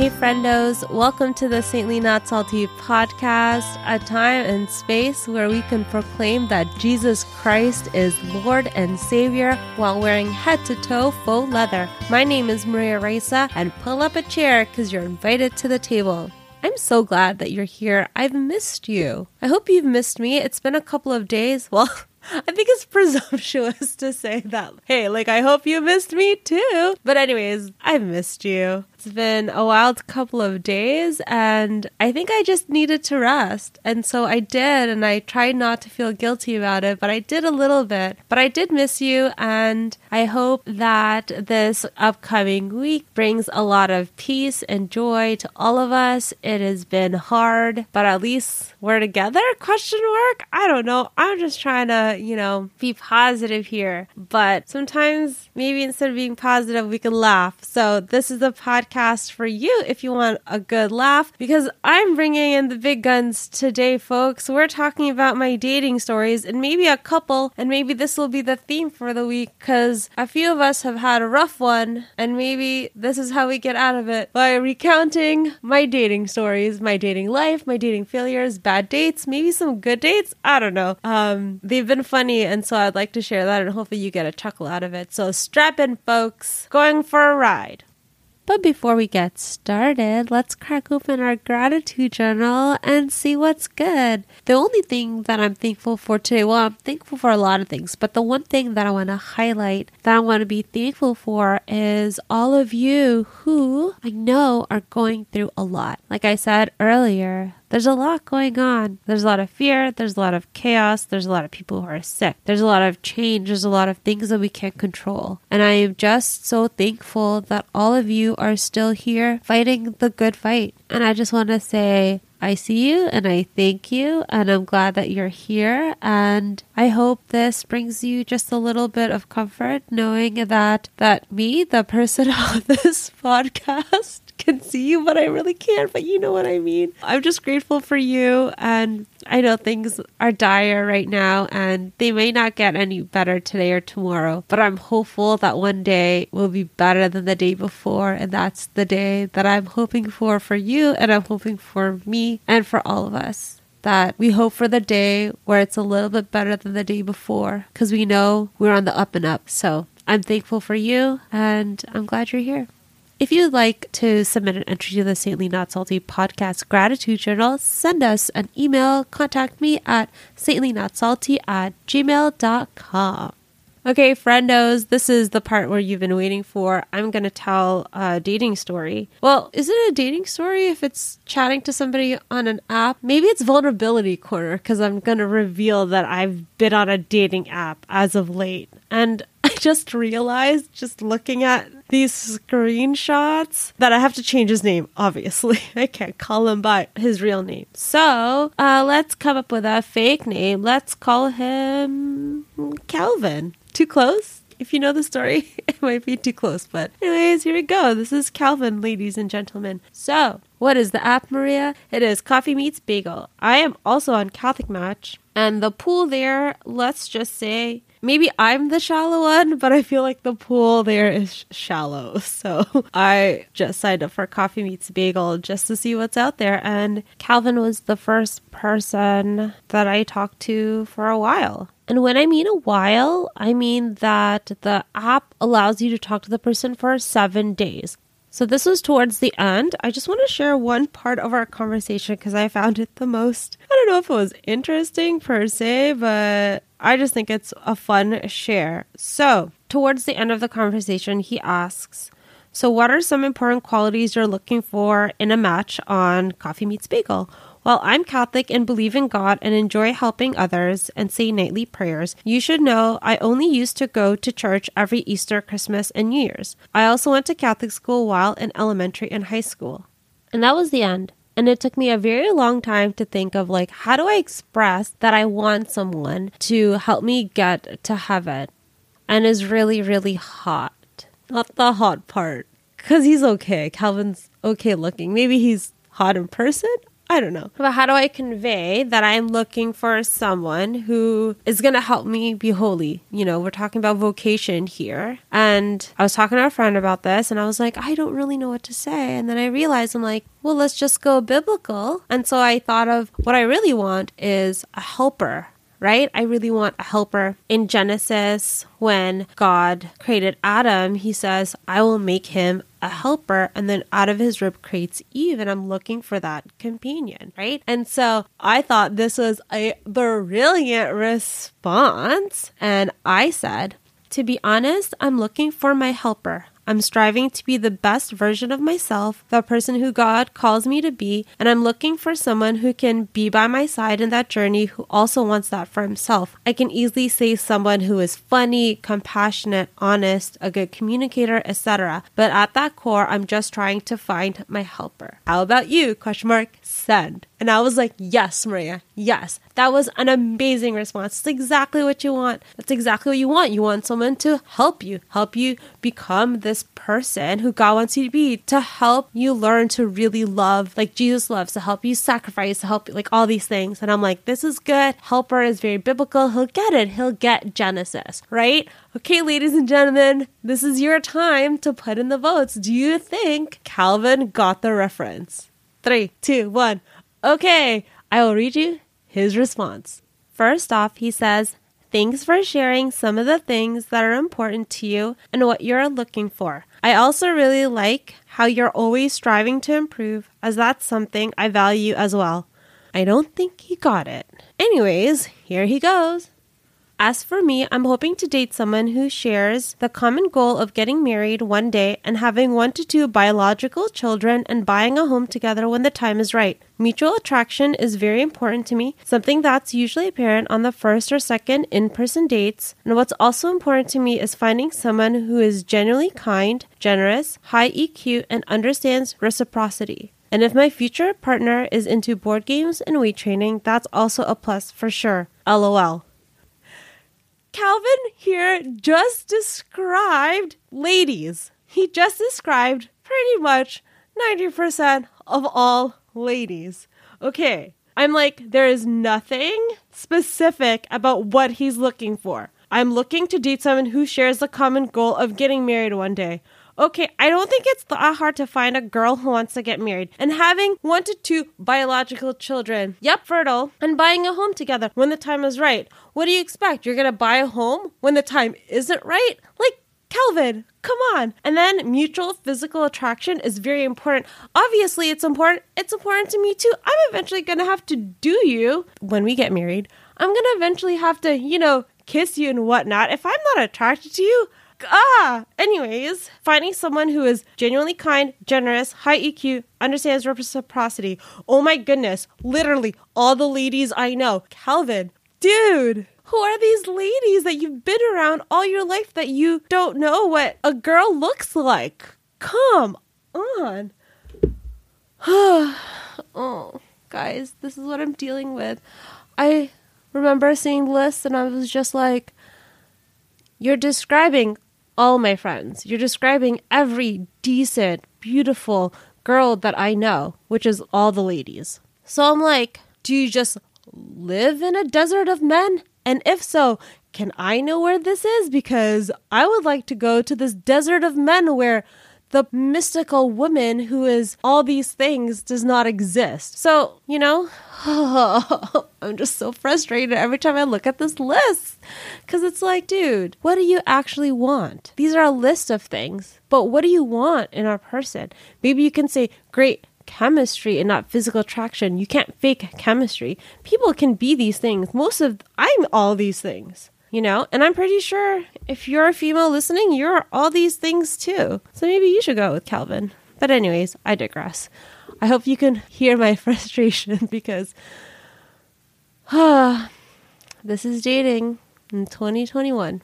Hey, friendos, welcome to the Saintly Not Salty podcast, a time and space where we can proclaim that Jesus Christ is Lord and Savior while wearing head to toe faux leather. My name is Maria Raisa, and pull up a chair because you're invited to the table. I'm so glad that you're here. I've missed you. I hope you've missed me. It's been a couple of days. Well, I think it's presumptuous to say that, hey, like, I hope you missed me too. But, anyways, I've missed you. It's been a wild couple of days, and I think I just needed to rest. And so I did, and I tried not to feel guilty about it, but I did a little bit. But I did miss you, and I hope that this upcoming week brings a lot of peace and joy to all of us. It has been hard, but at least we're together? Question mark? I don't know. I'm just trying to, you know, be positive here. But sometimes maybe instead of being positive, we can laugh. So this is the podcast podcast for you if you want a good laugh because I'm bringing in the big guns today, folks. We're talking about my dating stories and maybe a couple, and maybe this will be the theme for the week because a few of us have had a rough one, and maybe this is how we get out of it by recounting my dating stories, my dating life, my dating failures, bad dates, maybe some good dates. I don't know. Um, they've been funny, and so I'd like to share that, and hopefully you get a chuckle out of it. So strap in, folks. Going for a ride. But before we get started, let's crack open our gratitude journal and see what's good. The only thing that I'm thankful for today, well, I'm thankful for a lot of things, but the one thing that I want to highlight that I want to be thankful for is all of you who I know are going through a lot. Like I said earlier, there's a lot going on. There's a lot of fear. There's a lot of chaos. There's a lot of people who are sick. There's a lot of change. There's a lot of things that we can't control. And I am just so thankful that all of you are still here fighting the good fight. And I just want to say, I see you and I thank you and I'm glad that you're here and I hope this brings you just a little bit of comfort knowing that that me the person on this podcast can see you, but I really can't. But you know what I mean. I'm just grateful for you. And I know things are dire right now and they may not get any better today or tomorrow, but I'm hopeful that one day will be better than the day before. And that's the day that I'm hoping for for you and I'm hoping for me and for all of us that we hope for the day where it's a little bit better than the day before because we know we're on the up and up. So I'm thankful for you and I'm glad you're here. If you'd like to submit an entry to the Saintly Not Salty podcast gratitude journal, send us an email. Contact me at saintlyNotSalty at gmail.com. Okay, friendos, this is the part where you've been waiting for. I'm going to tell a dating story. Well, is it a dating story if it's chatting to somebody on an app? Maybe it's vulnerability corner because I'm going to reveal that I've been on a dating app as of late. And just realized, just looking at these screenshots, that I have to change his name, obviously. I can't call him by his real name. So uh, let's come up with a fake name. Let's call him Calvin. Too close? If you know the story, it might be too close. But, anyways, here we go. This is Calvin, ladies and gentlemen. So, what is the app, Maria? It is Coffee Meets Bagel. I am also on Catholic Match. And the pool there, let's just say, maybe I'm the shallow one, but I feel like the pool there is shallow. So I just signed up for Coffee Meets Bagel just to see what's out there. And Calvin was the first person that I talked to for a while. And when I mean a while, I mean that the app allows you to talk to the person for seven days. So this was towards the end. I just want to share one part of our conversation because I found it the most. I don't know if it was interesting per se, but I just think it's a fun share. So, towards the end of the conversation, he asks, So, what are some important qualities you're looking for in a match on Coffee Meets Bagel? While I'm Catholic and believe in God and enjoy helping others and say nightly prayers, you should know I only used to go to church every Easter, Christmas, and New Year's. I also went to Catholic school while in elementary and high school. And that was the end. And it took me a very long time to think of like, how do I express that I want someone to help me get to heaven? And is really, really hot. Not the hot part. Because he's okay. Calvin's okay looking. Maybe he's hot in person. I don't know. But how do I convey that I'm looking for someone who is going to help me be holy? You know, we're talking about vocation here. And I was talking to a friend about this and I was like, I don't really know what to say. And then I realized I'm like, well, let's just go biblical. And so I thought of what I really want is a helper right? I really want a helper. In Genesis, when God created Adam, he says, I will make him a helper and then out of his rib creates Eve and I'm looking for that companion, right? And so I thought this was a brilliant response and I said, to be honest, I'm looking for my helper. I'm striving to be the best version of myself, the person who God calls me to be, and I'm looking for someone who can be by my side in that journey who also wants that for himself. I can easily say someone who is funny, compassionate, honest, a good communicator, etc. But at that core, I'm just trying to find my helper. How about you? Question mark. Send. And I was like, yes, Maria, yes. That was an amazing response. It's exactly what you want. That's exactly what you want. You want someone to help you, help you become this person who God wants you to be, to help you learn to really love like Jesus loves, to help you sacrifice, to help you, like all these things. And I'm like, this is good. Helper is very biblical. He'll get it. He'll get Genesis, right? Okay, ladies and gentlemen, this is your time to put in the votes. Do you think Calvin got the reference? Three, two, one. Okay, I will read you his response. First off, he says, Thanks for sharing some of the things that are important to you and what you're looking for. I also really like how you're always striving to improve, as that's something I value as well. I don't think he got it. Anyways, here he goes. As for me, I'm hoping to date someone who shares the common goal of getting married one day and having one to two biological children and buying a home together when the time is right. Mutual attraction is very important to me, something that's usually apparent on the first or second in person dates. And what's also important to me is finding someone who is genuinely kind, generous, high EQ, and understands reciprocity. And if my future partner is into board games and weight training, that's also a plus for sure. LOL. Calvin here just described ladies. He just described pretty much 90% of all ladies. Okay, I'm like, there is nothing specific about what he's looking for. I'm looking to date someone who shares the common goal of getting married one day. Okay, I don't think it's that hard to find a girl who wants to get married and having one to two biological children. Yep, fertile, and buying a home together when the time is right. What do you expect? You're gonna buy a home when the time isn't right? Like, Calvin, come on. And then mutual physical attraction is very important. Obviously, it's important. It's important to me too. I'm eventually going to have to do you when we get married. I'm going to eventually have to, you know, kiss you and whatnot. If I'm not attracted to you, ah. Anyways, finding someone who is genuinely kind, generous, high EQ, understands reciprocity. Oh my goodness, literally all the ladies I know. Calvin, dude. Who are these ladies that you've been around all your life that you don't know what a girl looks like? Come on. oh, guys, this is what I'm dealing with. I remember seeing lists and I was just like, you're describing all my friends. You're describing every decent, beautiful girl that I know, which is all the ladies. So I'm like, do you just live in a desert of men? And if so, can I know where this is? Because I would like to go to this desert of men where the mystical woman who is all these things does not exist. So, you know, I'm just so frustrated every time I look at this list. Because it's like, dude, what do you actually want? These are a list of things, but what do you want in a person? Maybe you can say, great, chemistry and not physical attraction. You can't fake chemistry. People can be these things. Most of I'm all these things you know? And I'm pretty sure if you're a female listening, you're all these things too. So maybe you should go out with Calvin. But, anyways, I digress. I hope you can hear my frustration because ah, this is dating in 2021.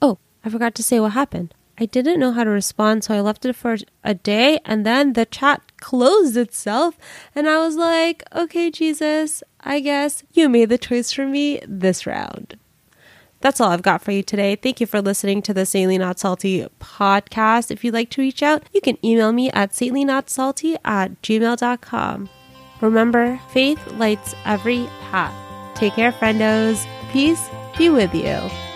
Oh, I forgot to say what happened. I didn't know how to respond, so I left it for a day and then the chat closed itself. And I was like, okay, Jesus, I guess you made the choice for me this round. That's all I've got for you today. Thank you for listening to the Saintly Not Salty podcast. If you'd like to reach out, you can email me at saintlyNotSalty at gmail.com. Remember, faith lights every path. Take care, friendos. Peace be with you.